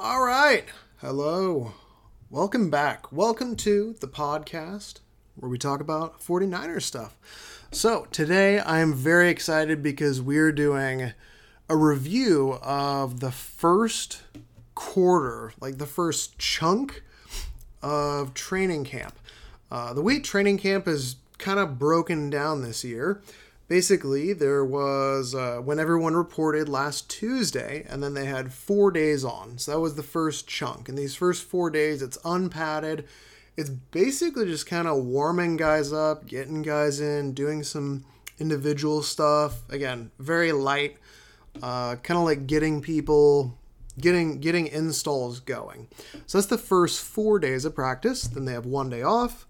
All right. Hello. Welcome back. Welcome to the podcast where we talk about 49ers stuff. So, today I am very excited because we're doing a review of the first quarter, like the first chunk of training camp. Uh, the way training camp is kind of broken down this year basically there was uh, when everyone reported last tuesday and then they had four days on. So that was the first chunk. And these first four days it's unpadded. It's basically just kind of warming guys up getting guys in doing some individual stuff. Again very light uh, kind of like getting people getting getting installs going. So that's the first four days of practice. Then they have one day off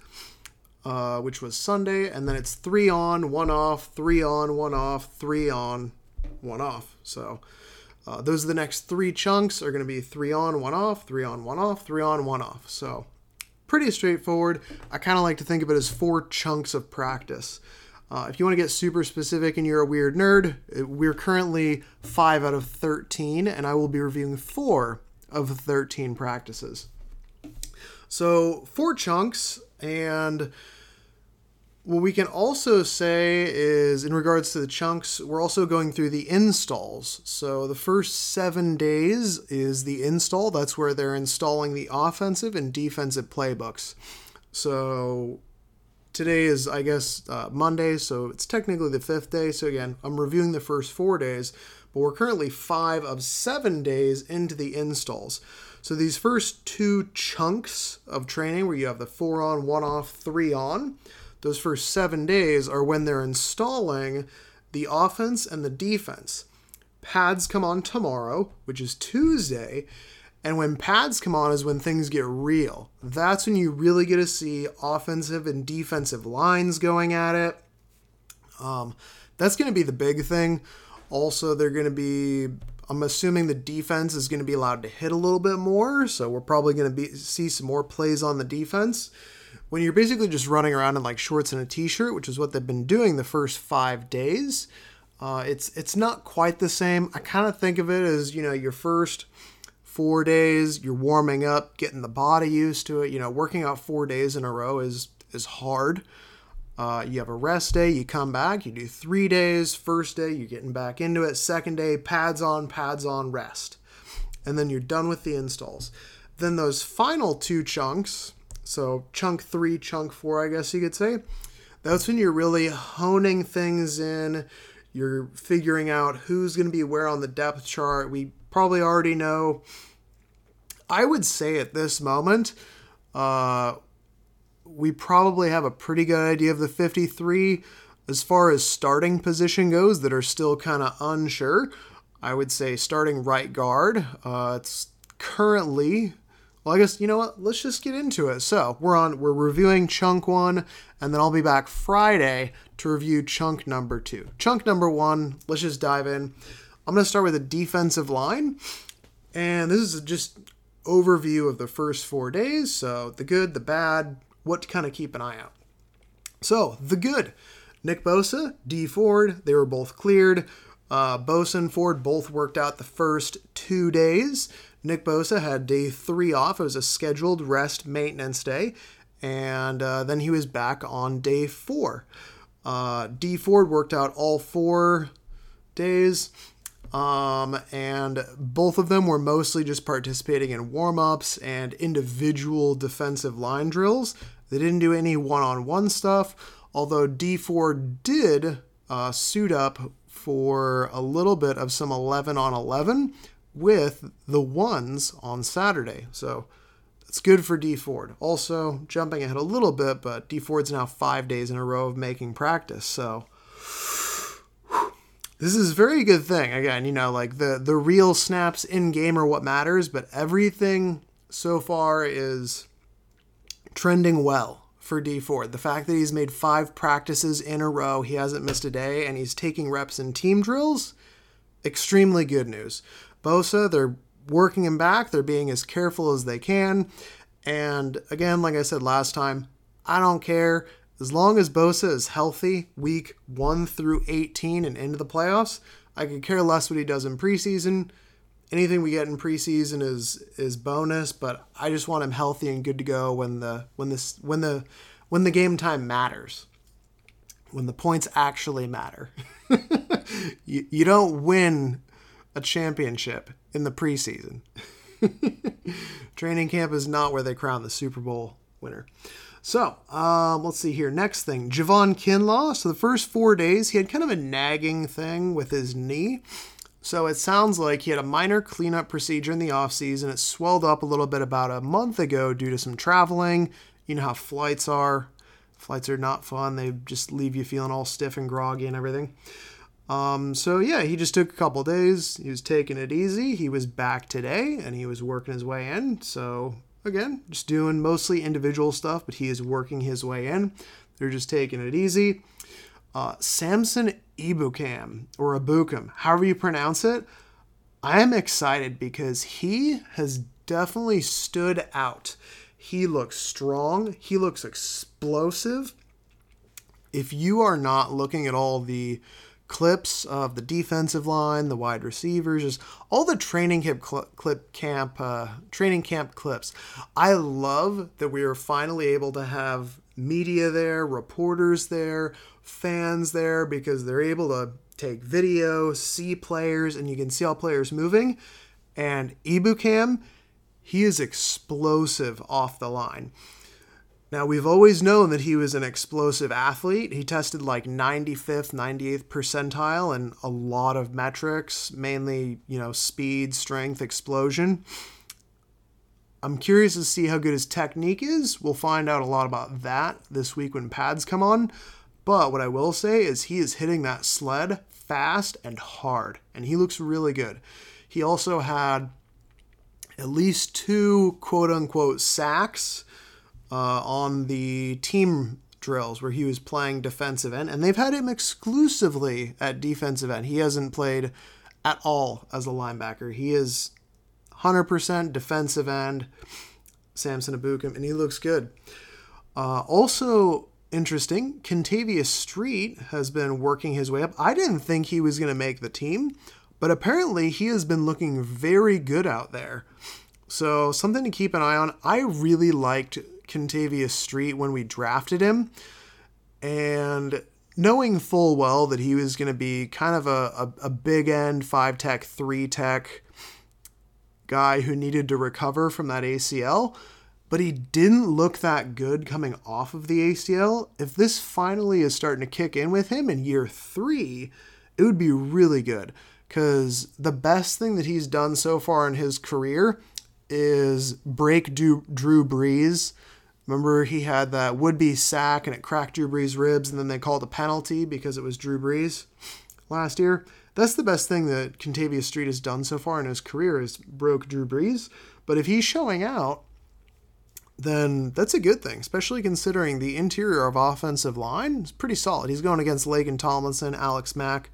uh, which was Sunday, and then it's three on, one off, three on, one off, three on, one off. So uh, those are the next three chunks are going to be three on, one off, three on, one off, three on, one off. So pretty straightforward. I kind of like to think of it as four chunks of practice. Uh, if you want to get super specific and you're a weird nerd, we're currently 5 out of 13, and I will be reviewing 4 of 13 practices. So, four chunks, and what we can also say is, in regards to the chunks, we're also going through the installs. So the first seven days is the install. That's where they're installing the offensive and defensive playbooks. So today is, I guess, uh, Monday, so it's technically the fifth day. So again, I'm reviewing the first four days, but we're currently five of seven days into the installs. So these first two chunks of training, where you have the four on, one off, three on, those first seven days are when they're installing the offense and the defense. Pads come on tomorrow, which is Tuesday. And when pads come on is when things get real. That's when you really get to see offensive and defensive lines going at it. Um, that's going to be the big thing. Also, they're going to be. I'm assuming the defense is going to be allowed to hit a little bit more, so we're probably going to be see some more plays on the defense when you're basically just running around in like shorts and a t-shirt, which is what they've been doing the first five days, uh, it's it's not quite the same. I kind of think of it as you know your first four days, you're warming up, getting the body used to it. You know, working out four days in a row is is hard. Uh, you have a rest day, you come back, you do three days. First day, you're getting back into it. Second day, pads on, pads on, rest. And then you're done with the installs. Then those final two chunks, so chunk three, chunk four, I guess you could say. That's when you're really honing things in. You're figuring out who's going to be where on the depth chart. We probably already know. I would say at this moment, uh, we probably have a pretty good idea of the 53 as far as starting position goes that are still kind of unsure. I would say starting right guard. Uh, it's currently well, I guess you know what? Let's just get into it. So we're on. We're reviewing chunk one, and then I'll be back Friday to review chunk number two. Chunk number one. Let's just dive in. I'm going to start with a defensive line, and this is just overview of the first four days. So the good, the bad, what to kind of keep an eye out. So the good. Nick Bosa, Dee Ford, they were both cleared. Uh, Bosa and Ford both worked out the first two days. Nick Bosa had day three off. It was a scheduled rest maintenance day. And uh, then he was back on day four. Uh, Dee Ford worked out all four days. Um, and both of them were mostly just participating in warm ups and individual defensive line drills. They didn't do any one on one stuff, although Dee Ford did uh, suit up for a little bit of some 11 on 11, with the ones on Saturday. So it's good for Dee Ford. Also, jumping ahead a little bit, but Dee Ford's now five days in a row of making practice. So this is a very good thing. Again, you know, like the the real snaps in game are what matters, but everything so far is trending well for Dee Ford. The fact that he's made five practices in a row, he hasn't missed a day, and he's taking reps in team drills, extremely good news. Bosa. They're working him back. They're being as careful as they can. And again, like I said last time, I don't care. As long as Bosa is healthy week 1 through 18 and into the playoffs, I could care less what he does in preseason. anything we get in preseason is is bonus, but I just want him healthy and good to go when the when this when the when the game time matters. When the points actually matter. you, you don't win a championship in the preseason. Training camp is not where they crown the Super Bowl winner. So, um, let's see here. Next thing, Javon Kinlaw. So, the first four days, he had kind of a nagging thing with his knee. So, it sounds like he had a minor cleanup procedure in the offseason. It swelled up a little bit about a month ago due to some traveling. You know how flights are. Flights are not fun, they just leave you feeling all stiff and groggy and everything. Um, so yeah, he just took a couple days. He was taking it easy. He was back today and he was working his way in. So again, just doing mostly individual stuff, but he is working his way in. They're just taking it easy. Uh, Samson Ibukam, or Ebukam, however you pronounce it, I am excited because he has definitely stood out. He looks strong. He looks explosive. If you are not looking at all the clips of the defensive line, the wide receivers, just all the training camp cl- clip camp uh, training camp clips. I love that we are finally able to have media there, reporters there, fans there because they're able to take video, see players, and you can see all players moving. And Ebukam, he is explosive off the line. Now, we've always known that he was an explosive athlete. He tested like 95th, 98th percentile in a lot of metrics, mainly, you know, speed, strength, explosion. I'm curious to see how good his technique is. We'll find out a lot about that this week when pads come on. But what I will say is he is hitting that sled fast and hard, and he looks really good. He also had at least two quote unquote sacks uh, on the team drills where he was playing defensive end, and they've had him exclusively at defensive end. He hasn't played at all as a linebacker. He is 100% defensive end, Samson Ebukam, and he looks good. Uh, also interesting, Kentavius Street has been working his way up. I didn't think he was going to make the team, but apparently he has been looking very good out there. So something to keep an eye on. I really liked Kentavius Street when we drafted him. And knowing full well that he was going to be kind of a, a, a, big end, five tech, three tech guy who needed to recover from that ACL, but he didn't look that good coming off of the ACL. If this finally is starting to kick in with him in year three, it would be really good because the best thing that he's done so far in his career is break Drew, Drew Brees Remember, he had that would be sack and it cracked Drew Brees' ribs, and then they called a penalty because it was Drew Brees last year. That's the best thing that Kentavius Street has done so far in his career is broke Drew Brees. But if he's showing out, then that's a good thing, especially considering the interior of offensive line is pretty solid. He's going against Laken Tomlinson, Alex Mack.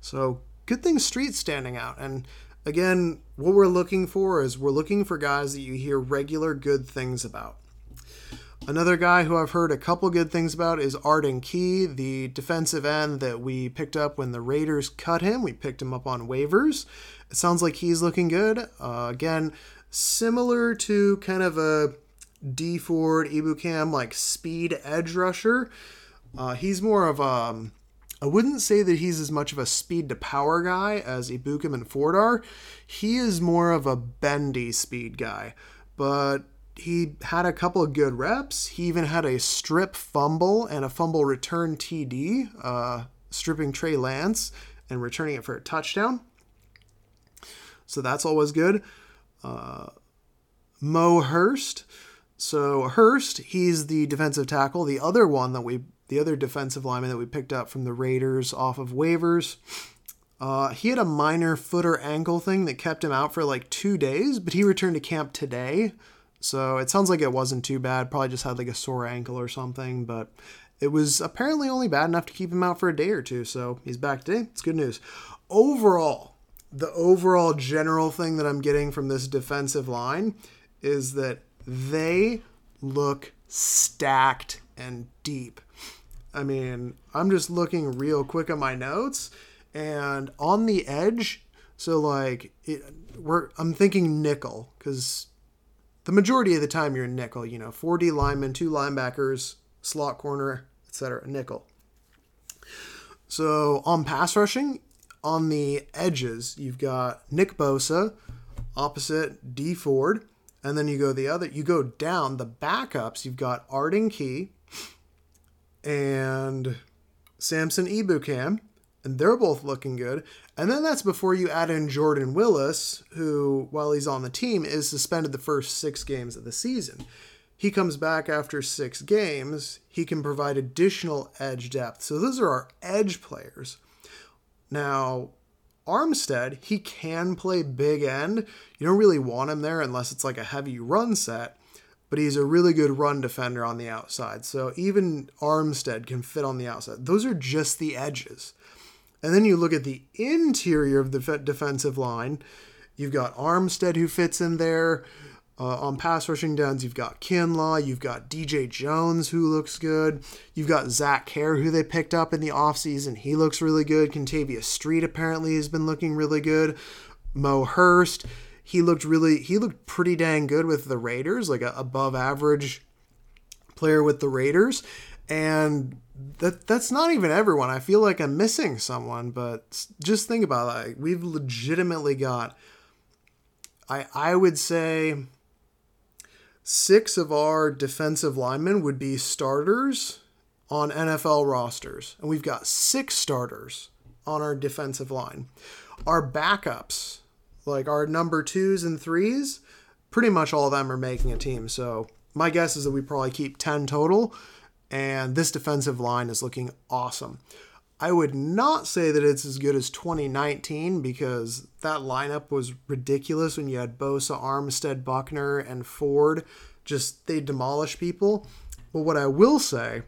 So good thing Street's standing out. And again, what we're looking for is we're looking for guys that you hear regular good things about. Another guy who I've heard a couple good things about is Arden Key, the defensive end that we picked up when the Raiders cut him. We picked him up on waivers. It sounds like he's looking good. Uh, again, similar to kind of a Dee Ford, Ebukam, like speed edge rusher. Uh, he's more of a. Um, wouldn't say that he's as much of a speed to power guy as Ebukam and Ford are. He is more of a bendy speed guy. But he had a couple of good reps. He even had a strip fumble and a fumble return TD, uh, stripping Trey Lance and returning it for a touchdown. So that's always good. Uh, Mo Hurst. So Hurst, he's the defensive tackle. The other one that we, the other defensive lineman that we picked up from the Raiders off of waivers. Uh, he had a minor foot or ankle thing that kept him out for like two days, but he returned to camp today. So it sounds like it wasn't too bad. Probably just had like a sore ankle or something, but it was apparently only bad enough to keep him out for a day or two. So he's back today. It's good news. Overall, the overall general thing that I'm getting from this defensive line is that they look stacked and deep. I mean, I'm just looking real quick at my notes, and on the edge, So like, it, we're I'm thinking nickel because the majority of the time you're in nickel. You know, four D linemen, two linebackers, slot corner, etc. Nickel. So on pass rushing, on the edges, you've got Nick Bosa, opposite Dee Ford, and then you go the other. You go down the backups. You've got Arden Key and Samson Ebukam, and they're both looking good. And then that's before you add in Jordan Willis, who, while he's on the team, is suspended the first six games of the season. He comes back after six games. He can provide additional edge depth. So those are our edge players. Now, Armstead, he can play big end. You don't really want him there unless it's like a heavy run set, but he's a really good run defender on the outside. So even Armstead can fit on the outside. Those are just the edges. And then you look at the interior of the defensive line. You've got Armstead who fits in there. Uh, on pass rushing downs, you've got Kinlaw, you've got DJ Jones, who looks good. You've got Zach Kerr, who they picked up in the offseason. He looks really good. Kentavius Street apparently has been looking really good. Mo Hurst, he looked really, he looked pretty dang good with the Raiders, like a above average player with the Raiders. And that that's not even everyone. I feel like I'm missing someone, but just think about that. Like, we've legitimately got I I would say six of our defensive linemen would be starters on NFL rosters, and we've got six starters on our defensive line. Our backups, like our number twos and threes, pretty much all of them are making a team. So my guess is that we probably keep 10 total, and this defensive line is looking awesome. I would not say that it's as good as 2019 because that lineup was ridiculous when you had Bosa, Armstead, Buckner, and Ford. Just they demolish people. But what I will say,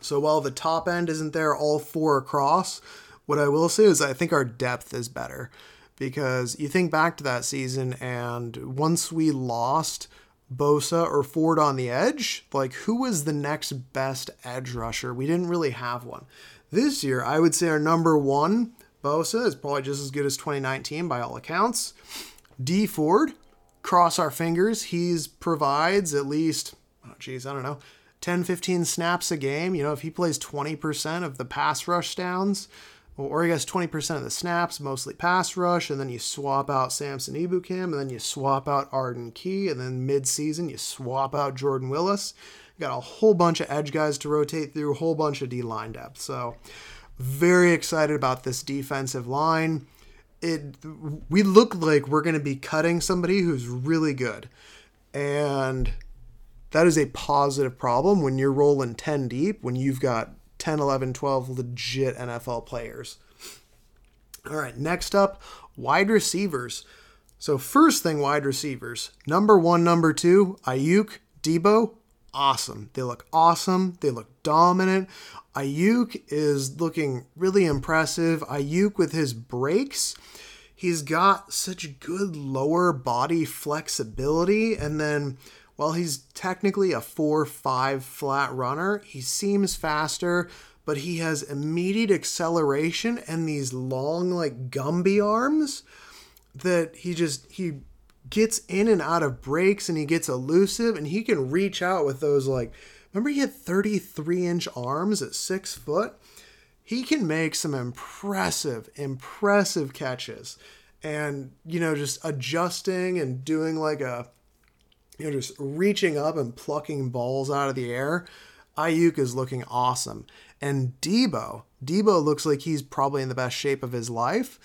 so while the top end isn't there all four across, what I will say is I think our depth is better because you think back to that season and once we lost Bosa or Ford on the edge, like who was the next best edge rusher? We didn't really have one. This year, I would say our number one, Bosa, is probably just as good as 2019 by all accounts. Dee Ford, cross our fingers, he's provides at least, oh geez, I don't know, 10, 15 snaps a game. You know, if he plays 20% of the pass rush downs, or he gets 20% of the snaps, mostly pass rush, and then you swap out Samson Ebukam, and then you swap out Arden Key, and then mid-season you swap out Jordan Willis. You got a whole bunch of edge guys to rotate through, a whole bunch of D line depth. So, very excited about this defensive line. It we look like we're going to be cutting somebody who's really good, and that is a positive problem when you're rolling 10 deep when you've got 10, 11, 12 legit NFL players. All right, next up, wide receivers. So, first thing, wide receivers. Number one, number two, Aiyuk, Deebo, awesome. They look awesome. They look dominant. Aiyuk is looking really impressive. Aiyuk with his breaks, he's got such good lower body flexibility. And then while he's technically a 4 5 flat runner, he seems faster, but he has immediate acceleration and these long, like Gumby arms that he just, he gets in and out of breaks and he gets elusive and he can reach out with those like remember he had 33 inch arms at six foot? He can make some impressive impressive catches and you know just adjusting and doing like a you know just reaching up and plucking balls out of the air Aiyuk is looking awesome. And Deebo, Deebo looks like he's probably in the best shape of his life.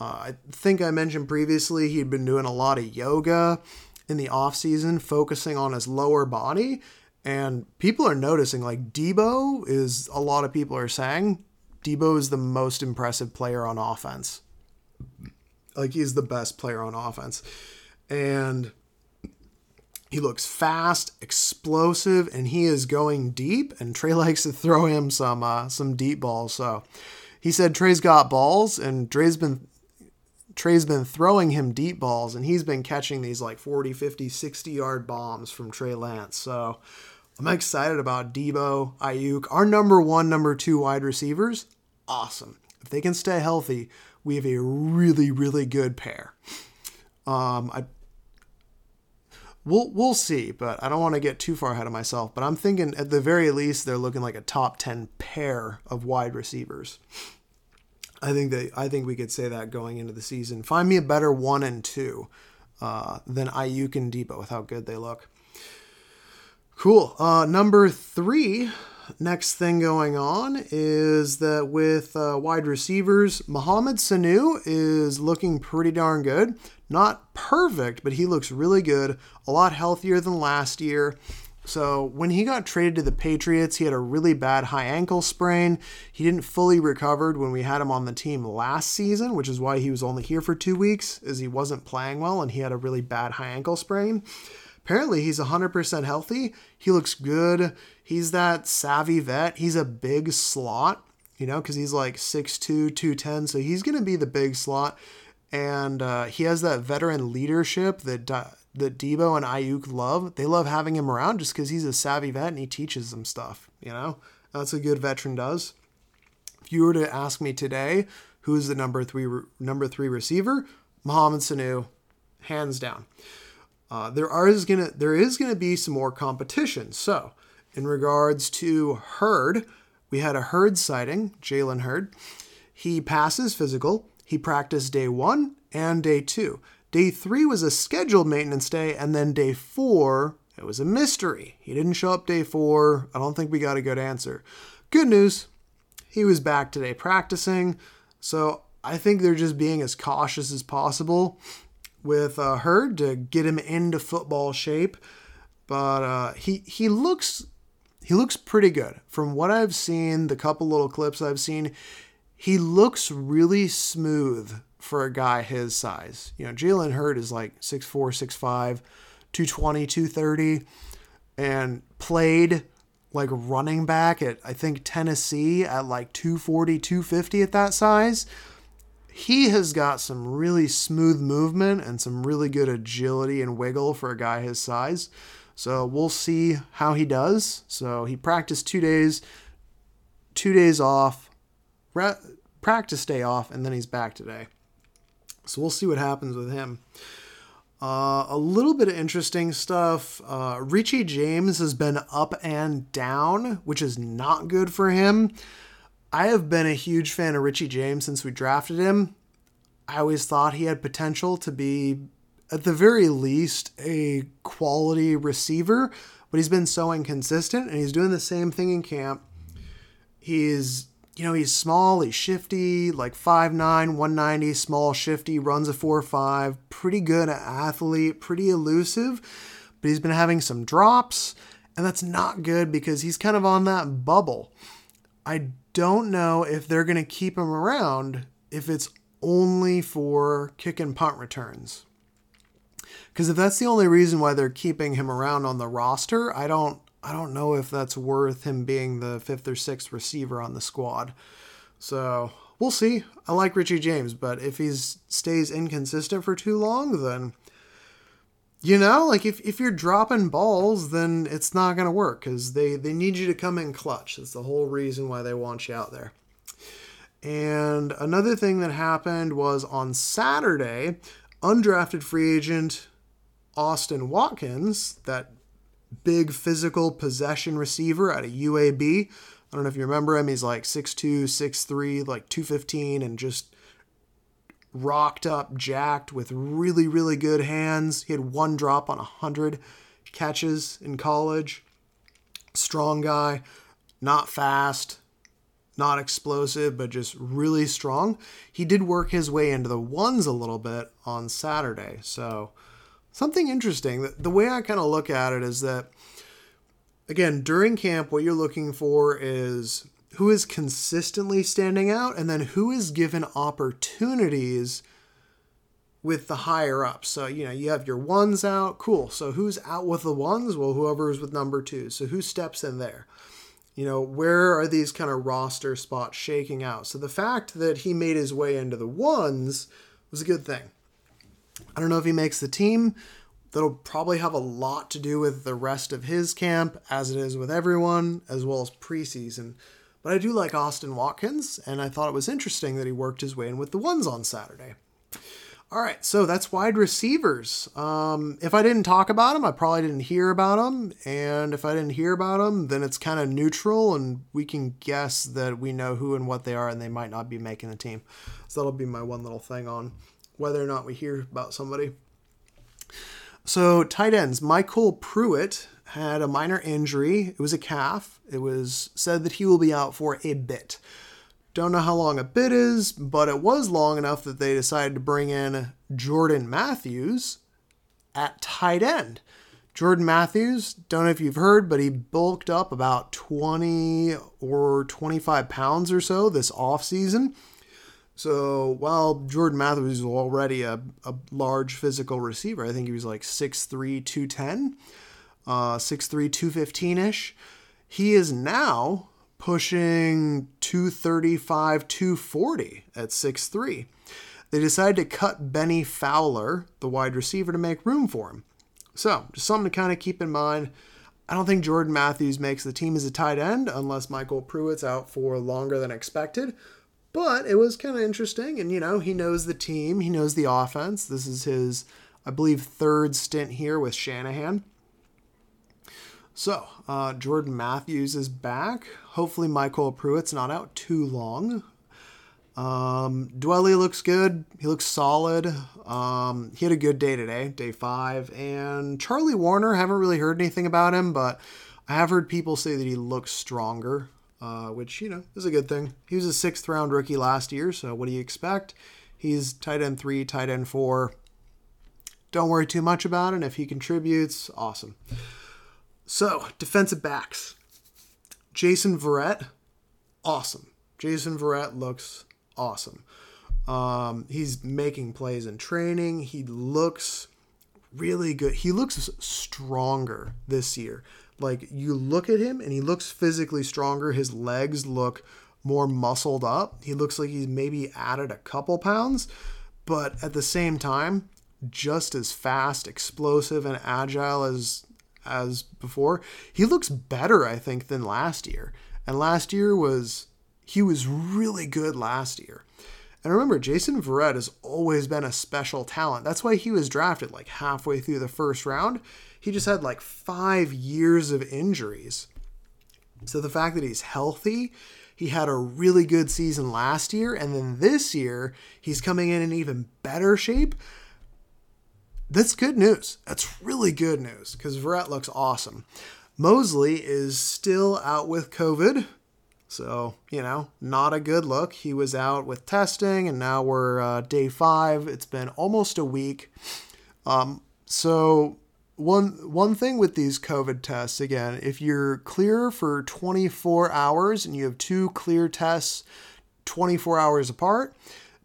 Uh, I think I mentioned previously he'd been doing a lot of yoga in the off season, focusing on his lower body, and people are noticing like Deebo is a lot of people are saying Deebo is the most impressive player on offense. Like he's the best player on offense, and he looks fast, explosive, and he is going deep. And Trey likes to throw him some uh, some deep balls. So he said Trey's got balls, and Trey's been Trey's been throwing him deep balls and he's been catching these like 40, 50, 60 yard bombs from Trey Lance. So I'm excited about Deebo, Aiyuk, our number one, number two wide receivers. Awesome. If they can stay healthy, we have a really, really good pair. Um, I we'll we'll see, but I don't want to get too far ahead of myself. But I'm thinking at the very least they're looking like a top ten pair of wide receivers. I think that I think we could say that going into the season. Find me a better one and two uh, than Aiyuk and Deebo with how good they look. Cool. Uh, number three, next thing going on is that with uh, wide receivers, Mohamed Sanu is looking pretty darn good. Not perfect, but he looks really good. A lot healthier than last year. So when he got traded to the Patriots, he had a really bad high ankle sprain. He didn't fully recovered when we had him on the team last season, which is why he was only here for two weeks, as he wasn't playing well and he had a really bad high ankle sprain. Apparently, he's 100% healthy. He looks good. He's that savvy vet. He's a big slot, you know, because he's like 6'2, 210. So he's going to be the big slot. And uh, he has that veteran leadership that that Deebo and Aiyuk love. They love having him around just because he's a savvy vet and he teaches them stuff. You know, that's a good veteran does. If you were to ask me today, who's the number three number three receiver? Mohamed Sanu, hands down. Uh, there are is gonna there is gonna be some more competition. So, in regards to Hurd, we had a Hurd sighting, Jalen Hurd. He passes physical. He practiced day one and day two. Day three was a scheduled maintenance day, and then day four, it was a mystery. He didn't show up day four. I don't think we got a good answer. Good news, he was back today practicing. So I think they're just being as cautious as possible with uh, Hurd to get him into football shape. But uh, he he looks he looks pretty good from what I've seen. The couple little clips I've seen, he looks really smooth for a guy his size. You know, Jalen Hurd is like 6'4, 6'5, 220, 230, and played like running back at, I think, Tennessee at like 240, 250 at that size. He has got some really smooth movement and some really good agility and wiggle for a guy his size. So we'll see how he does. So he practiced two days, two days off, practice day off, and then he's back today. So we'll see what happens with him. Uh, a little bit of interesting stuff. Uh, Richie James has been up and down, which is not good for him. I have been a huge fan of Richie James since we drafted him. I always thought he had potential to be, at the very least, a quality receiver, but he's been so inconsistent and he's doing the same thing in camp. He's you know, he's small, he's shifty, like 5'9, 190, small, shifty, runs a 4'5, pretty good athlete, pretty elusive, but he's been having some drops, and that's not good because he's kind of on that bubble. I don't know if they're going to keep him around if it's only for kick and punt returns. Because if that's the only reason why they're keeping him around on the roster, I don't I don't know if that's worth him being the fifth or sixth receiver on the squad. So we'll see. I like Richie James, but if he stays inconsistent for too long, then you know, like if, if you're dropping balls, then it's not going to work because they, they need you to come in clutch. That's the whole reason why they want you out there. And another thing that happened was on Saturday, undrafted free agent Austin Watkins, that big physical possession receiver out of UAB. I don't know if you remember him. He's like 6'2, 6'3, like 215, and just rocked up, jacked with really, really good hands. He had one drop on 100 catches in college. Strong guy, not fast, not explosive, but just really strong. He did work his way into the ones a little bit on Saturday. So something interesting. The way I kind of look at it is that, again, during camp, what you're looking for is who is consistently standing out and then who is given opportunities with the higher ups. So, you know, you have your ones out, cool. So, who's out with the ones? Well, whoever is with number two. So, who steps in there? You know, where are these kind of roster spots shaking out? So, the fact that he made his way into the ones was a good thing. I don't know if he makes the team. That'll probably have a lot to do with the rest of his camp, as it is with everyone, as well as preseason. But I do like Austin Watkins, and I thought it was interesting that he worked his way in with the ones on Saturday. All right, so that's wide receivers. Um, if I didn't talk about them, I probably didn't hear about them. And if I didn't hear about them, then it's kind of neutral, and we can guess that we know who and what they are, and they might not be making the team. So that'll be my one little thing on whether or not we hear about somebody. So, tight ends, Michael Pruitt had a minor injury. It was a calf. It was said that he will be out for a bit. Don't know how long a bit is, but it was long enough that they decided to bring in Jordan Matthews at tight end. Jordan Matthews, don't know if you've heard, but he bulked up about 20 or 25 pounds or so this offseason. So while Jordan Matthews was already a, a large physical receiver, I think he was like 6'3, 210, uh, 6'3, 215 ish. He is now pushing 235, 240 at 6'3. They decided to cut Bennie Fowler, the wide receiver, to make room for him. So, just something to kind of keep in mind. I don't think Jordan Matthews makes the team as a tight end unless Michael Pruitt's out for longer than expected. But it was kind of interesting. And, you know, he knows the team, he knows the offense. This is his, I believe, third stint here with Shanahan. So, uh, Jordan Matthews is back. Hopefully, Michael Pruitt's not out too long. Um, Dwelley looks good. He looks solid. Um, he had a good day today, day five. And Charlie Woerner, haven't really heard anything about him, but I have heard people say that he looks stronger, uh, which, you know, is a good thing. He was a sixth round rookie last year, so what do you expect? He's tight end three, tight end four. Don't worry too much about it. If he contributes, awesome. So, defensive backs. Jason Verrett, awesome. Jason Verrett looks awesome. Um, he's making plays in training. He looks really good. He looks stronger this year. Like you look at him and he looks physically stronger. His legs look more muscled up. He looks like he's maybe added a couple pounds, but at the same time, just as fast, explosive, and agile as as before. He looks better, I think, than last year. And last year was he was really good last year. And remember, Jason Verrett has always been a special talent. That's why he was drafted like halfway through the first round. He just had like five years of injuries. So the fact that he's healthy, he had a really good season last year, and then this year he's coming in in even better shape that's good news. That's really good news because Verrett looks awesome. Moseley is still out with COVID. So, you know, not a good look. He was out with testing, and now we're uh, day five. It's been almost a week. Um, so, one one thing with these COVID tests, again, if you're clear for 24 hours and you have two clear tests 24 hours apart,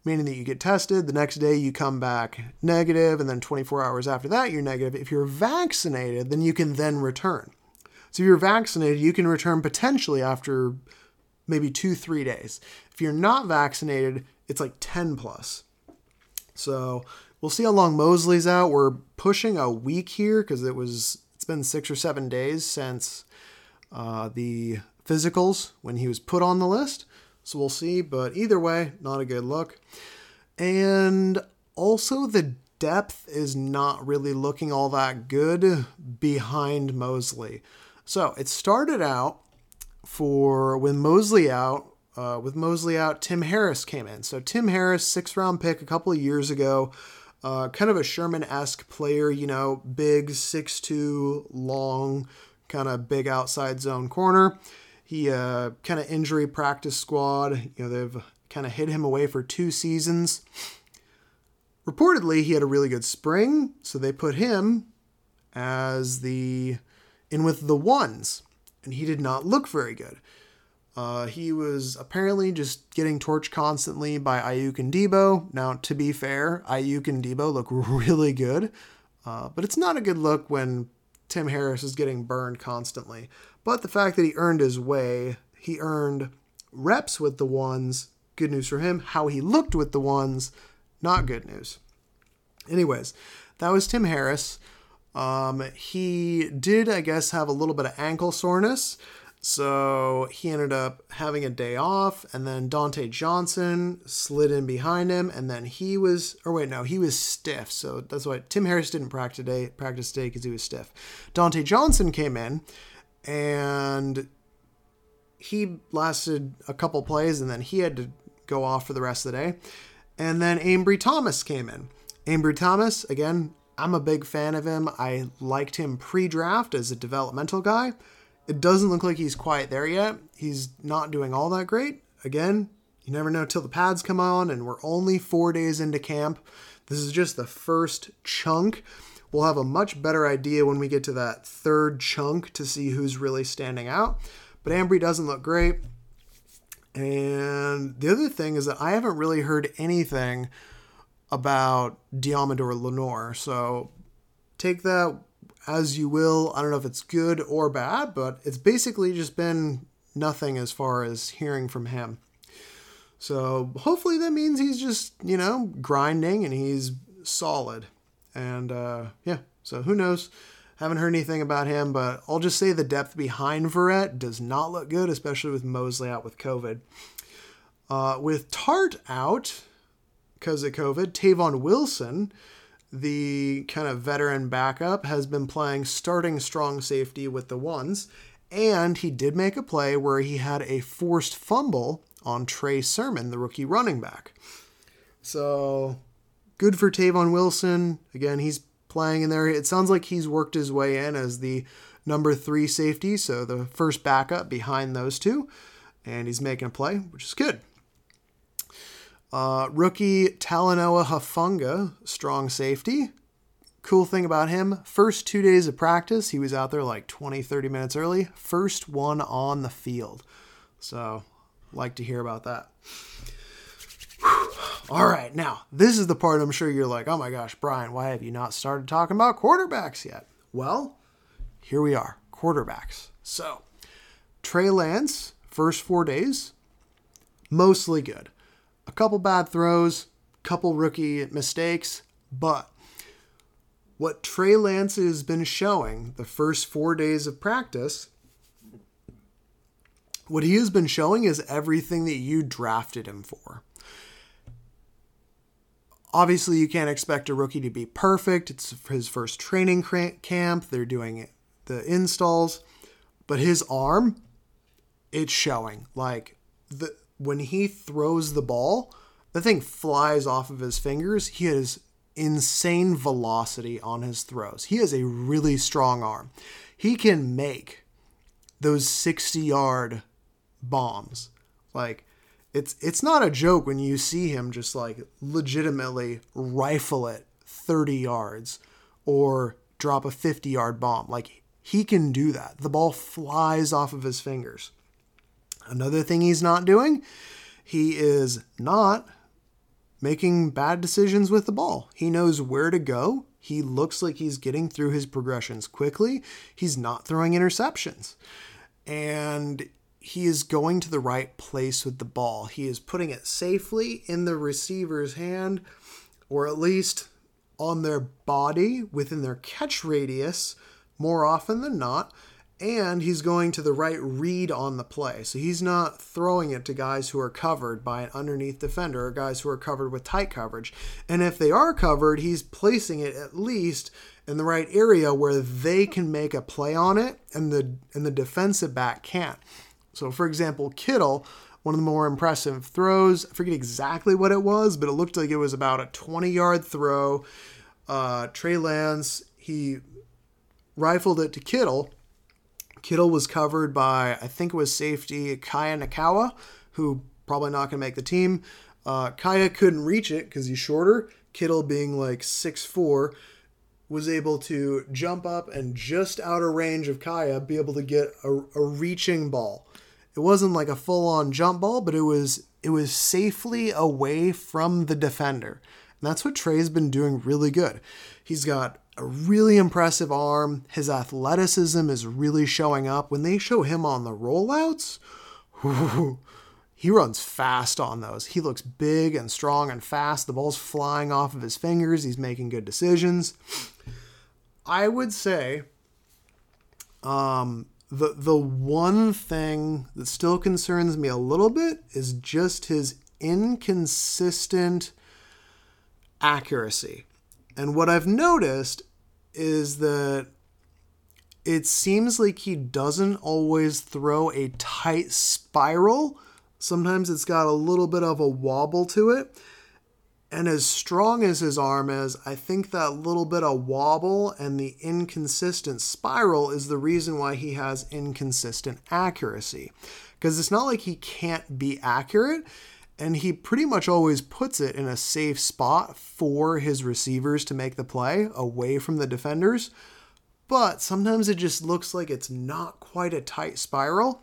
meaning that you get tested, the next day you come back negative, and then 24 hours after that you're negative. If you're vaccinated, then you can then return. So if you're vaccinated, you can return potentially after maybe two, three days. If you're not vaccinated, it's like 10 plus. So we'll see how long Moseley's out. We're pushing a week here because it was it's been six or seven days since uh, the physicals when he was put on the list. So we'll see, but either way, not a good look. And also, the depth is not really looking all that good behind Moseley. So it started out for when Moseley out. Uh, with Moseley out, Tim Harris came in. So Tim Harris, six round pick a couple of years ago, uh, kind of a Sherman esque player, you know, big, six-two, long, kind of big outside zone corner. He uh, kind of injury practice squad. You know, they've kind of hid him away for two seasons. Reportedly, he had a really good spring, so they put him as the in with the ones, and he did not look very good. Uh, he was apparently just getting torched constantly by Aiyuk and Deebo. Now, to be fair, Aiyuk and Deebo look really good, uh, but it's not a good look when Tim Harris is getting burned constantly. But the fact that he earned his way, he earned reps with the ones, good news for him. How he looked with the ones, not good news. Anyways, that was Tim Harris. Um, he did, I guess, have a little bit of ankle soreness. So he ended up having a day off, and then Dontae Johnson slid in behind him, and then he was, or wait, no, he was stiff. So that's why Tim Harris didn't practice today, practice today because he was stiff. Dontae Johnson came in, and he lasted a couple plays, and then he had to go off for the rest of the day. And then Ambry Thomas came in. Ambry Thomas, again, I'm a big fan of him. I liked him pre-draft as a developmental guy. It doesn't look like he's quite there yet. He's not doing all that great. Again, you never know till the pads come on, and we're only four days into camp. This is just the first chunk. We'll have a much better idea when we get to that third chunk to see who's really standing out. But Ambry doesn't look great. And the other thing is that I haven't really heard anything about Deommodore Lenoir. So take that as you will. I don't know if it's good or bad, but it's basically just been nothing as far as hearing from him. So hopefully that means he's just, you know, grinding and he's solid. And uh, yeah, so who knows? Haven't heard anything about him, but I'll just say the depth behind Verrett does not look good, especially with Moseley out with COVID. Uh, with Tartt out because of COVID, Tavon Wilson the kind of veteran backup, has been playing starting strong safety with the ones. And he did make a play where he had a forced fumble on Trey Sermon, the rookie running back. So good for Tavon Wilson. Again, he's playing in there. It sounds like he's worked his way in as the number three safety, so the first backup behind those two. And he's making a play, which is good. Uh, rookie Talanoa Hufanga, strong safety. Cool thing about him, first two days of practice, he was out there like 20, 30 minutes early. First one on the field. So, like to hear about that. All right, now, this is the part I'm sure you're like, oh my gosh, Brian, why have you not started talking about quarterbacks yet? Well, here we are, quarterbacks. So, Trey Lance, first four days, mostly good a couple bad throws, couple rookie mistakes, but what Trey Lance has been showing the first four days of practice, what he has been showing is everything that you drafted him for. Obviously, you can't expect a rookie to be perfect. It's his first training camp. They're doing the installs, but his arm, it's showing. Like the when he throws the ball, the thing flies off of his fingers. He has insane velocity on his throws. He has a really strong arm. He can make those 60 yard bombs. Like it's it's not a joke when you see him just like legitimately rifle it 30 yards or drop a 50 yard bomb. Like he can do that. The ball flies off of his fingers. Another thing he's not doing, he is not making bad decisions with the ball. He knows where to go. He looks like he's getting through his progressions quickly. He's not throwing interceptions. And he is going to the right place with the ball. He is putting it safely in the receiver's hand, or at least on their body within their catch radius more often than not and he's going to the right read on the play. So he's not throwing it to guys who are covered by an underneath defender or guys who are covered with tight coverage. And if they are covered, he's placing it at least in the right area where they can make a play on it and the and the defensive back can't. So for example, Kittle, one of the more impressive throws, I forget exactly what it was, but it looked like it was about a 20-yard throw. Uh, Trey Lance, he rifled it to Kittle Kittle was covered by, I think it was safety Kai Nacua, who probably not going to make the team. Uh, Kaya couldn't reach it because he's shorter. Kittle, being like six four, was able to jump up and just out of range of Kaya, be able to get a, a reaching ball. It wasn't like a full on jump ball, but it was it was safely away from the defender. And that's what Trey's been doing really good. He's got a really impressive arm. His athleticism is really showing up. When they show him on the rollouts, he runs fast on those. He looks big and strong and fast. The ball's flying off of his fingers. He's making good decisions. I would say um, the the one thing that still concerns me a little bit is just his inconsistent accuracy. And what I've noticed is that it seems like he doesn't always throw a tight spiral. Sometimes it's got a little bit of a wobble to it. And as strong as his arm is, I think that little bit of wobble and the inconsistent spiral is the reason why he has inconsistent accuracy. Because it's not like he can't be accurate, and he pretty much always puts it in a safe spot for his receivers to make the play away from the defenders. But sometimes it just looks like it's not quite a tight spiral.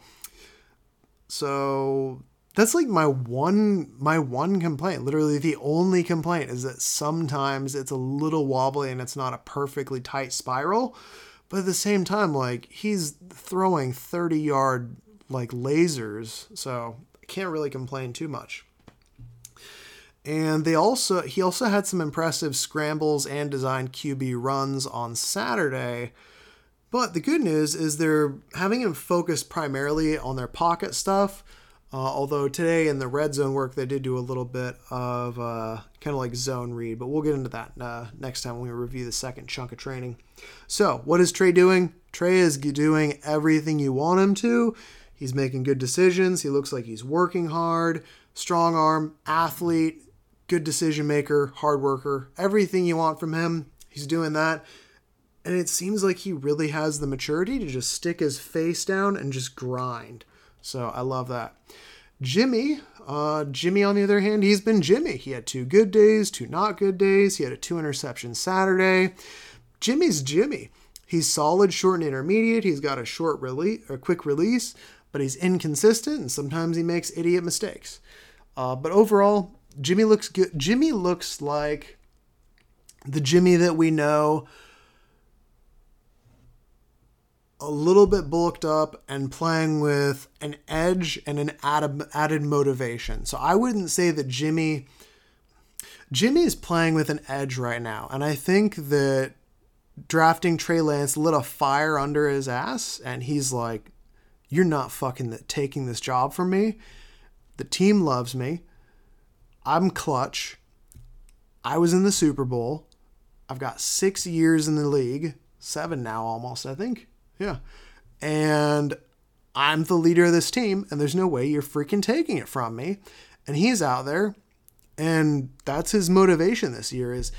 So that's like my one my one complaint literally the only complaint is that sometimes it's a little wobbly and it's not a perfectly tight spiral but at the same time like he's throwing 30 yard like lasers so i can't really complain too much and they also he also had some impressive scrambles and designed qb runs on saturday but the good news is they're having him focus primarily on their pocket stuff uh, although today in the red zone work, they did do a little bit of uh, kind of like zone read, but we'll get into that uh, next time when we review the second chunk of training. So, what is Trey doing? Trey is doing everything you want him to. He's making good decisions. He looks like he's working hard, strong arm, athlete, good decision maker, hard worker. Everything you want from him, he's doing that. And it seems like he really has the maturity to just stick his face down and just grind. So I love that. Jimmy, uh, Jimmy, on the other hand, he's been Jimmy. He had two good days, two not good days. He had a two interception Saturday. Jimmy's Jimmy. He's solid, short and intermediate. He's got a short release, a quick release, but he's inconsistent and sometimes he makes idiot mistakes. Uh, but overall, Jimmy looks good. Jimmy looks like the Jimmy that we know a little bit bulked up and playing with an edge and an added, added motivation. So I wouldn't say that Jimmy Jimmy is playing with an edge right now, and I think that drafting Trey Lance lit a fire under his ass, and he's like, "You're not fucking taking this job from me. The team loves me. I'm clutch. I was in the Super Bowl. I've got six years in the league, seven now almost, I think." Yeah. And I'm the leader of this team, and there's no way you're freaking taking it from me. And he's out there, and that's his motivation this year is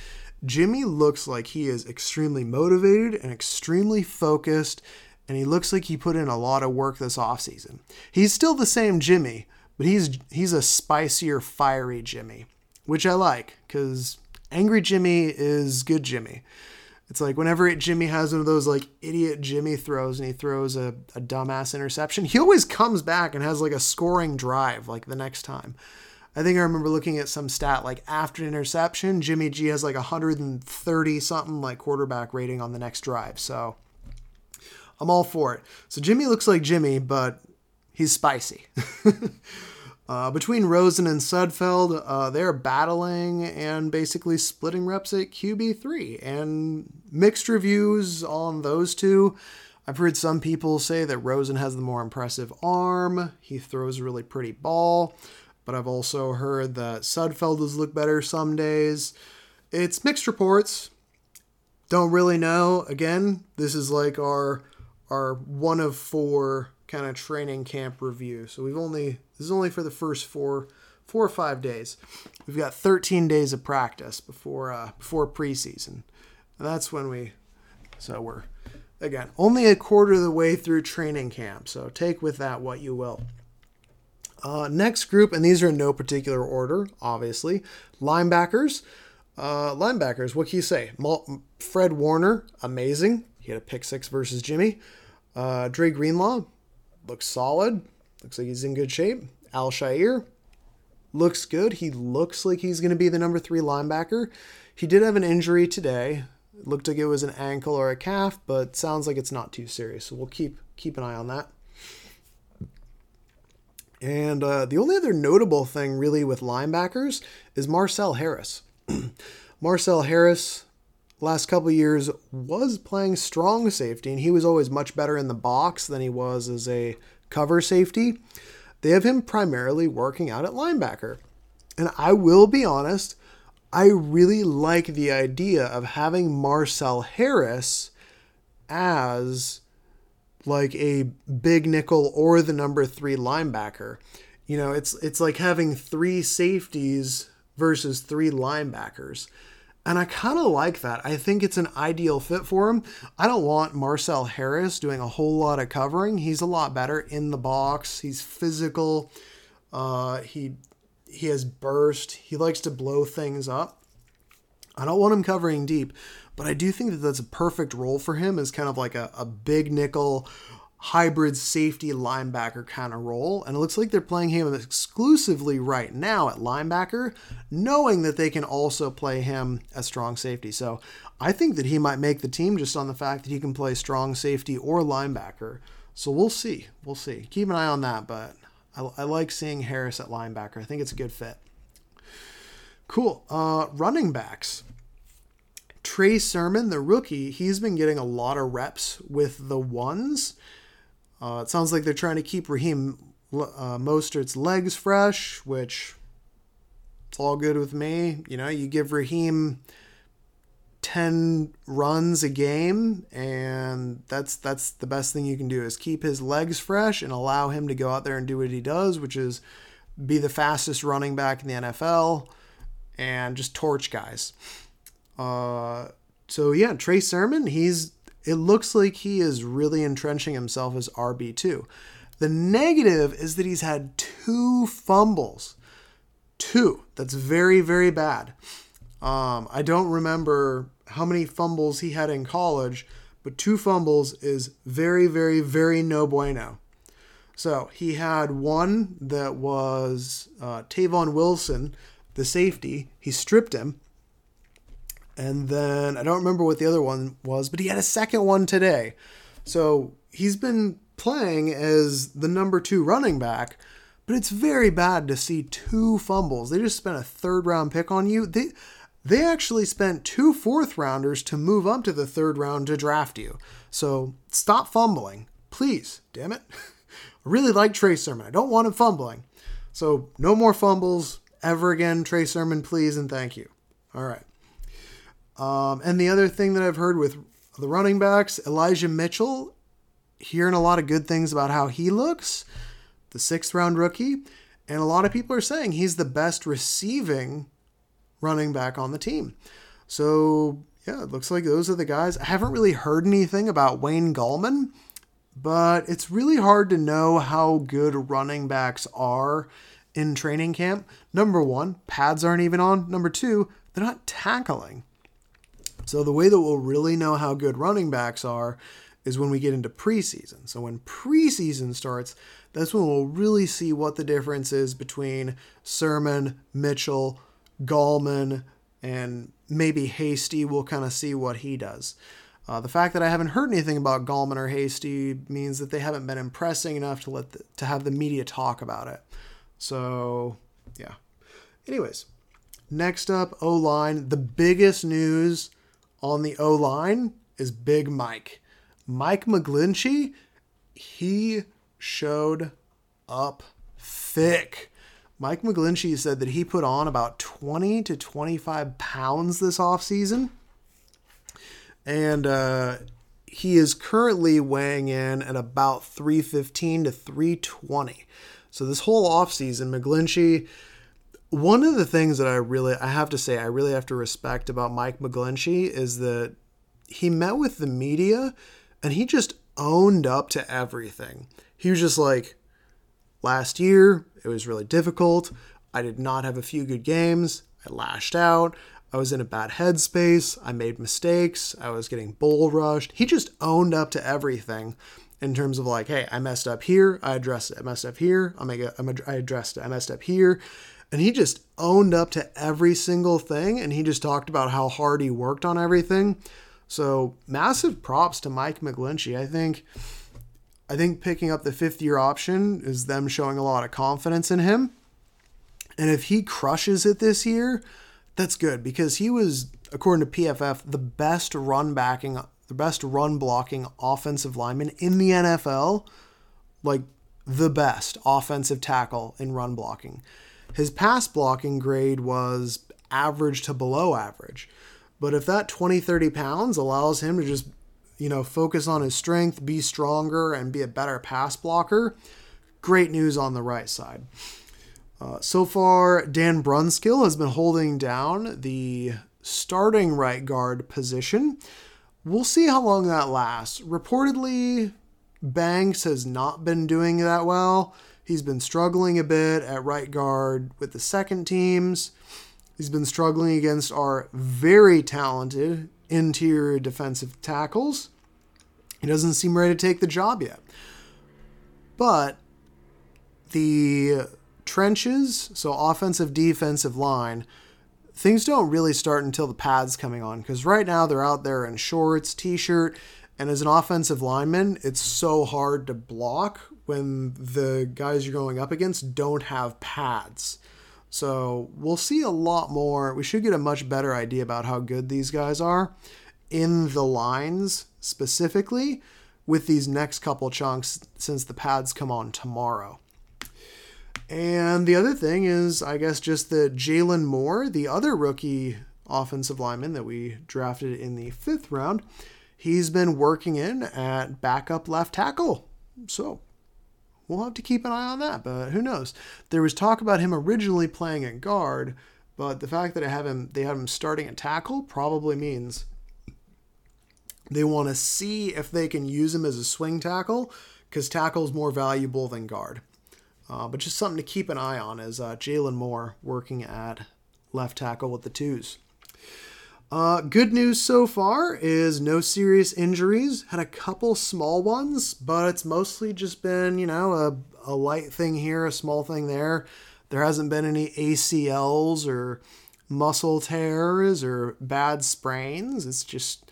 Jimmy looks like he is extremely motivated and extremely focused, and he looks like he put in a lot of work this offseason. He's still the same Jimmy, but he's he's a spicier, fiery Jimmy, which I like, because angry Jimmy is good Jimmy. It's like whenever Jimmy has one of those like idiot Jimmy throws and he throws a, a dumbass interception, he always comes back and has like a scoring drive like the next time. I think I remember looking at some stat like after an interception, Jimmy G has like 130 something like quarterback rating on the next drive. So I'm all for it. So Jimmy looks like Jimmy, but he's spicy. Uh, between Rosen and Sudfeld, uh, they're battling and basically splitting reps at QB3. And mixed reviews on those two. I've heard some people say that Rosen has the more impressive arm. He throws a really pretty ball. But I've also heard that Sudfeld does look better some days. It's mixed reports. Don't really know. Again, this is like our our one of four kind of training camp review. So we've only this is only for the first four four or five days. We've got 13 days of practice before uh, before preseason. And that's when we so we're again only a quarter of the way through training camp. So take with that what you will. Uh, next group, and these are in no particular order, obviously. Linebackers. Uh, linebackers, what can you say? Fred Warner, amazing. He had a pick six versus Jimmy. Uh, Dre Greenlaw, looks solid. Looks like he's in good shape. Al-Shaair looks good. He looks like he's going to be the number three linebacker. He did have an injury today. It looked like it was an ankle or a calf, but sounds like it's not too serious. So we'll keep keep an eye on that. And uh, the only other notable thing really with linebackers is Marcel Harris. Marcel Harris, last couple years was playing strong safety, and he was always much better in the box than he was as a cover safety. They have him primarily working out at linebacker. And I will be honest, I really like the idea of having Marcel Harris as like a big nickel or the number 3 linebacker. You know, it's it's like having three safeties versus three linebackers. And I kind of like that. I think it's an ideal fit for him. I don't want Marcel Harris doing a whole lot of covering. He's a lot better in the box. He's physical. Uh, he he has burst. He likes to blow things up. I don't want him covering deep, but I do think that that's a perfect role for him as kind of like a, a big nickel hybrid safety linebacker kind of role. And it looks like they're playing him exclusively right now at linebacker, knowing that they can also play him as strong safety. So I think that he might make the team just on the fact that he can play strong safety or linebacker. So we'll see. We'll see. Keep an eye on that, but I, I like seeing Harris at linebacker. I think it's a good fit. Cool. Uh, running backs. Trey Sermon, the rookie, he's been getting a lot of reps with the ones. Uh, it sounds like they're trying to keep Raheem uh, Mostert's legs fresh, which it's all good with me. You know, you give Raheem 10 runs a game and that's that's the best thing you can do is keep his legs fresh and allow him to go out there and do what he does which is be the fastest running back in the NFL and just torch guys. Uh, so yeah, Trey Sermon, he's it looks like he is really entrenching himself as RB2. The negative is that he's had two fumbles. Two. That's very, very bad. Um, I don't remember how many fumbles he had in college, but two fumbles is very, very, very no bueno. So he had one that was uh, Tavon Wilson, the safety. He stripped him. And then I don't remember what the other one was, but he had a second one today. So he's been playing as the number two running back, but it's very bad to see two fumbles. They just spent a third round pick on you. They they actually spent two fourth rounders to move up to the third round to draft you. So stop fumbling. Please, damn it. I really like Trey Sermon. I don't want him fumbling. So no more fumbles ever again, Trey Sermon, please and thank you. All right. Um, and the other thing that I've heard with the running backs, Elijah Mitchell, hearing a lot of good things about how he looks, the sixth round rookie. And a lot of people are saying he's the best receiving running back on the team. So, yeah, it looks like those are the guys. I haven't really heard anything about Wayne Gallman, but it's really hard to know how good running backs are in training camp. Number one, pads aren't even on. Number two, they're not tackling. So the way that we'll really know how good running backs are is when we get into preseason. So when preseason starts, that's when we'll really see what the difference is between Sermon, Mitchell, Gallman, and maybe Hasty. We'll kind of see what he does. Uh, the fact that I haven't heard anything about Gallman or Hasty means that they haven't been impressing enough to let the, to have the media talk about it. So, yeah. Anyways, next up, O line. The biggest news on the O line is Big Mike. Mike McGlinchey, he showed up thick. Mike McGlinchey said that he put on about 20 to 25 pounds this offseason. And uh, he is currently weighing in at about 315 to 320. So this whole offseason, McGlinchey one of the things that I really I have to say I really have to respect about Mike McGlinchey is that he met with the media and he just owned up to everything. He was just like last year it was really difficult. I did not have a few good games. I lashed out. I was in a bad headspace. I made mistakes. I was getting bull rushed. He just owned up to everything in terms of like, hey, I messed up here. I addressed it. I messed up here. I make it. I addressed it. I messed up here. And he just owned up to every single thing and he just talked about how hard he worked on everything. So massive props to Mike McGlinchey. I think I think picking up the fifth year option is them showing a lot of confidence in him. And if he crushes it this year, That's good because he was, according to PFF, the best run backing, the best run blocking offensive lineman in the NFL. Like the best offensive tackle in run blocking. His pass blocking grade was average to below average. But if that 20, 30 pounds allows him to just, you know, focus on his strength, be stronger, and be a better pass blocker, great news on the right side. Uh, so far, Dan Brunskill has been holding down the starting right guard position. We'll see how long that lasts. Reportedly, Banks has not been doing that well. He's been struggling a bit at right guard with the second teams. He's been struggling against our very talented interior defensive tackles. He doesn't seem ready to take the job yet. But the trenches, so offensive, defensive line, things don't really start until the pads coming on because right now they're out there in shorts, t-shirt, and as an offensive lineman, it's so hard to block when the guys you're going up against don't have pads. So we'll see a lot more. We should get a much better idea about how good these guys are in the lines specifically with these next couple chunks since the pads come on tomorrow. And the other thing is, I guess, just that Jaylon Moore, the other rookie offensive lineman that we drafted in the fifth round, he's been working in at backup left tackle. So we'll have to keep an eye on that, but who knows? There was talk about him originally playing at guard, but the fact that I have him, they have him starting at tackle probably means they want to see if they can use him as a swing tackle because tackle is more valuable than guard. Uh, but just something to keep an eye on is uh, Jaylon Moore working at left tackle with the twos. Uh, good news so far is no serious injuries. Had a couple small ones, but it's mostly just been, you know, a, a light thing here, a small thing there. There hasn't been any ACLs or muscle tears or bad sprains. It's just,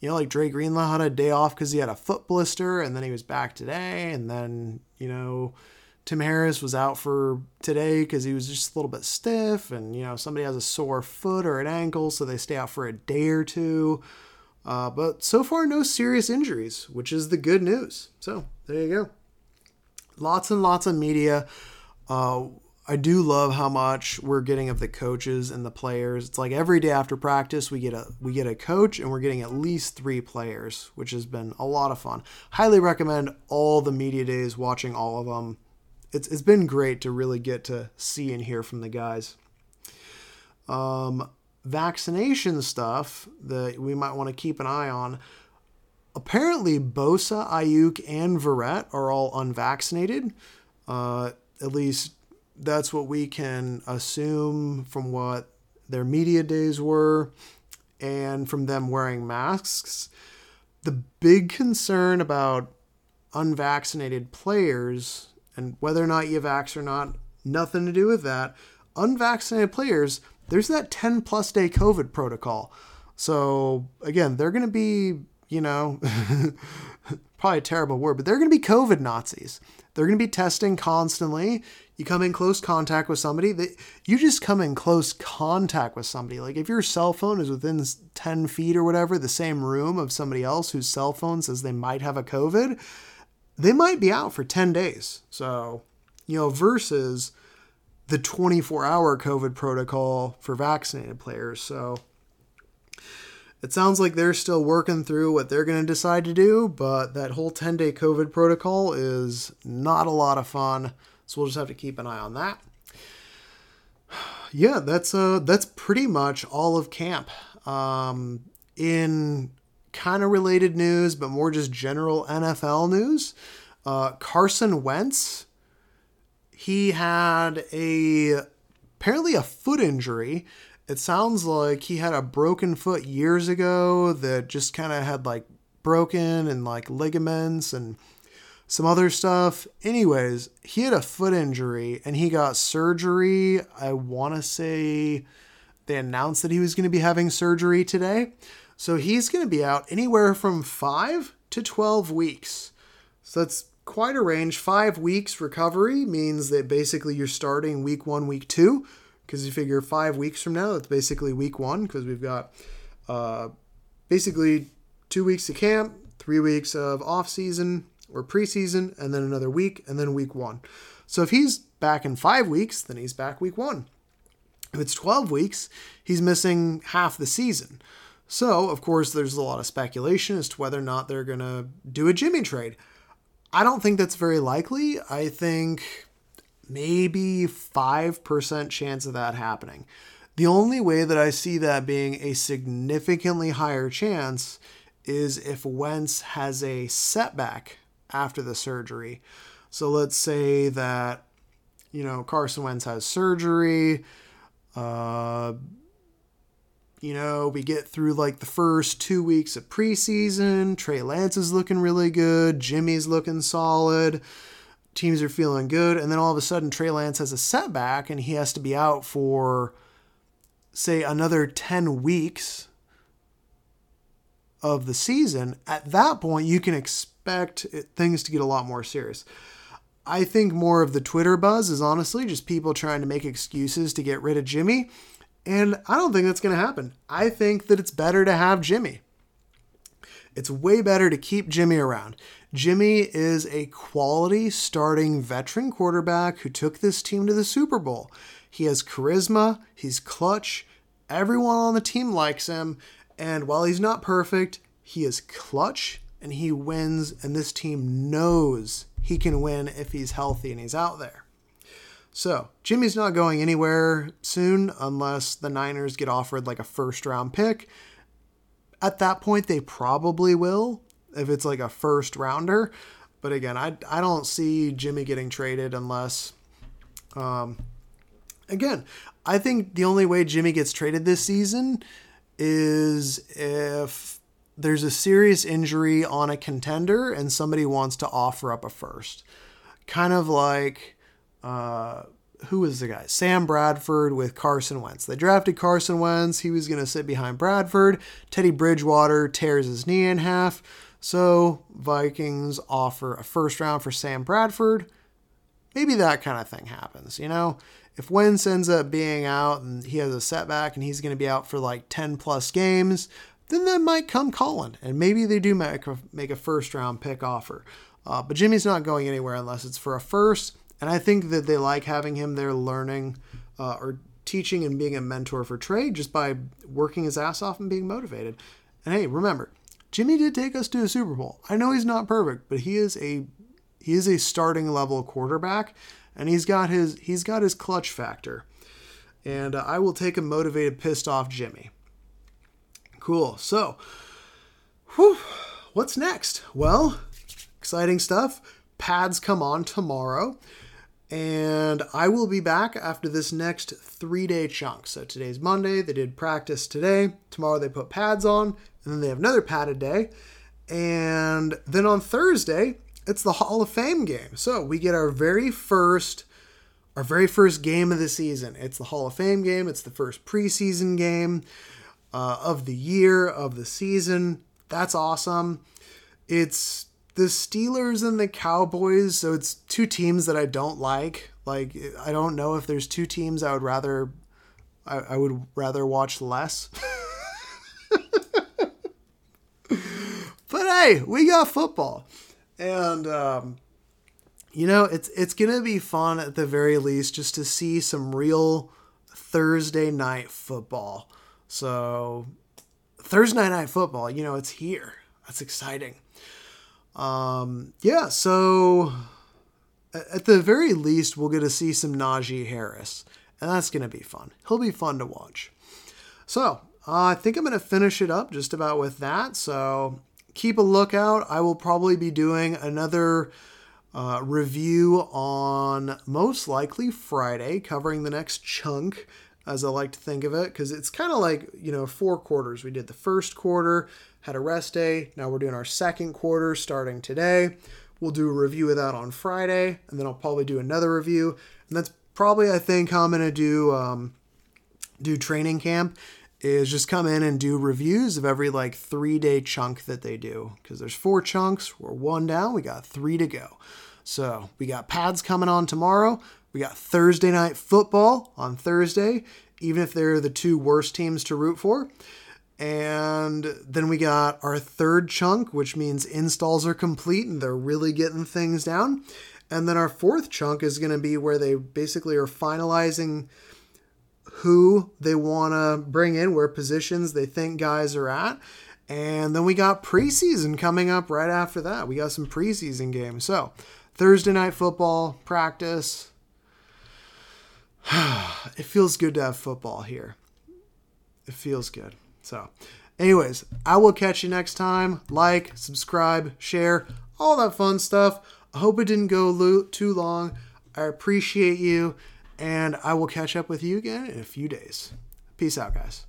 you know, like Dre Greenlaw had a day off because he had a foot blister and then he was back today. And then, you know, Tim Harris was out for today because he was just a little bit stiff, and you know somebody has a sore foot or an ankle, so they stay out for a day or two. Uh, but so far, no serious injuries, which is the good news. So there you go. Lots and lots of media. Uh, I do love how much we're getting of the coaches and the players. It's like every day after practice, we get a we get a coach, and we're getting at least three players, which has been a lot of fun. Highly recommend all the media days, watching all of them it's it's been great to really get to see and hear from the guys. Um, vaccination stuff that we might want to keep an eye on. Apparently, Bosa, Aiyuk, and Verrett are all unvaccinated. Uh, at least that's what we can assume from what their media days were and from them wearing masks. The big concern about unvaccinated players and whether or not you vax or not, nothing to do with that. Unvaccinated players, there's that 10 plus day COVID protocol. So again, they're going to be, you know, probably a terrible word, but they're going to be COVID Nazis. They're going to be testing constantly. You come in close contact with somebody that you just come in close contact with somebody. Like if your cell phone is within 10 feet or whatever, the same room of somebody else whose cell phone says they might have a COVID, they might be out for 10 days. So, you know, versus the 24 hour COVID protocol for vaccinated players. So it sounds like they're still working through what they're going to decide to do, but that whole 10 day COVID protocol is not a lot of fun. So we'll just have to keep an eye on that. Yeah, that's uh that's pretty much all of camp. Um, in kind of related news, but more just general NFL news. Uh, Carson Wentz, he had a apparently a foot injury. It sounds like he had a broken foot years ago that just kind of had like broken and like ligaments and some other stuff. Anyways, he had a foot injury and he got surgery. I want to say they announced that he was going to be having surgery today. So he's going to be out anywhere from five to 12 weeks. So that's quite a range. Five weeks recovery means that basically you're starting week one, week two. because you figure five weeks from now, that's basically week one because we've got uh, basically two weeks of camp, three weeks of off season or preseason, and then another week, and then week one. So if he's back in five weeks, then he's back week one. If it's 12 weeks, he's missing half the season. So, of course, there's a lot of speculation as to whether or not they're going to do a Jimmy trade. I don't think that's very likely. I think maybe 5% chance of that happening. The only way that I see that being a significantly higher chance is if Wentz has a setback after the surgery. So let's say that, you know, Carson Wentz has surgery. Uh, you know, we get through like the first two weeks of preseason. Trey Lance is looking really good. Jimmy's looking solid. Teams are feeling good. And then all of a sudden, Trey Lance has a setback and he has to be out for, say, another 10 weeks of the season. At that point, you can expect things to get a lot more serious. I think more of the Twitter buzz is honestly just people trying to make excuses to get rid of Jimmy and I don't think that's going to happen. I think that it's better to have Jimmy. It's way better to keep Jimmy around. Jimmy is a quality starting veteran quarterback who took this team to the Super Bowl. He has charisma, he's clutch, everyone on the team likes him, and while he's not perfect, he is clutch and he wins, and this team knows he can win if he's healthy and he's out there. So, Jimmy's not going anywhere soon unless the Niners get offered like a first round pick. At that point, they probably will if it's like a first rounder. But again, I, I don't see Jimmy getting traded unless. Um, again, I think the only way Jimmy gets traded this season is if there's a serious injury on a contender and somebody wants to offer up a first. Kind of like who was the guy? Sam Bradford with Carson Wentz. They drafted Carson Wentz. He was going to sit behind Bradford. Teddy Bridgewater tears his knee in half. So Vikings offer a first round for Sam Bradford. Maybe that kind of thing happens, you know? If Wentz ends up being out and he has a setback and he's going to be out for like 10 plus games, then that might come calling. And maybe they do make a, make a first round pick offer. Uh, but Jimmy's not going anywhere unless it's for a first and I think that they like having him there learning uh, or teaching and being a mentor for Trey just by working his ass off and being motivated. And hey, remember, Jimmy did take us to a Super Bowl. I know he's not perfect, but he is a he is a starting level quarterback, and he's got his he's got his clutch factor. And uh, I will take a motivated, pissed off Jimmy. Cool. So, whew, what's next? Well, exciting stuff. Pads come on tomorrow. And I will be back after this next three day chunk. So today's Monday, they did practice today. Tomorrow they put pads on, and then they have another padded day. And then on Thursday, it's the Hall of Fame game. So we get our very first our very first game of the season. It's the Hall of Fame game. It's the first preseason game uh, of the year of the season. That's awesome. It's the Steelers and the Cowboys, so it's two teams that I don't like. Like I don't know if there's two teams I would rather I, I would rather watch less. but hey, we got football. And um, you know, it's it's gonna be fun at the very least just to see some real Thursday night football. So Thursday night football, you know, it's here. That's exciting. Um, yeah, so at the very least, we'll get to see some Najee Harris, and that's going to be fun. He'll be fun to watch. So uh, I think I'm going to finish it up just about with that. So keep a lookout. I will probably be doing another uh, review on most likely Friday, covering the next chunk, as I like to think of it, because it's kind of like, you know, four quarters. We did the first quarter, had a rest day. Now we're doing our second quarter starting today. We'll do a review of that on Friday, and then I'll probably do another review. And that's probably, I think, how I'm going to do um, do training camp is just come in and do reviews of every like three day chunk that they do because there's four chunks we're one down we got three to go so we got pads coming on tomorrow We got Thursday night football on Thursday, even if they're the two worst teams to root for. And then we got our third chunk, which means installs are complete and they're really getting things down. And then our fourth chunk is going to be where they basically are finalizing who they want to bring in, where positions they think guys are at. And then we got preseason coming up right after that. We got some preseason games. So, Thursday night football practice. it feels good to have football here. It feels good. So, anyways, I will catch you next time. Like, subscribe, share, all that fun stuff. I hope it didn't go lo- too long. I appreciate you, and I will catch up with you again in a few days. Peace out, guys.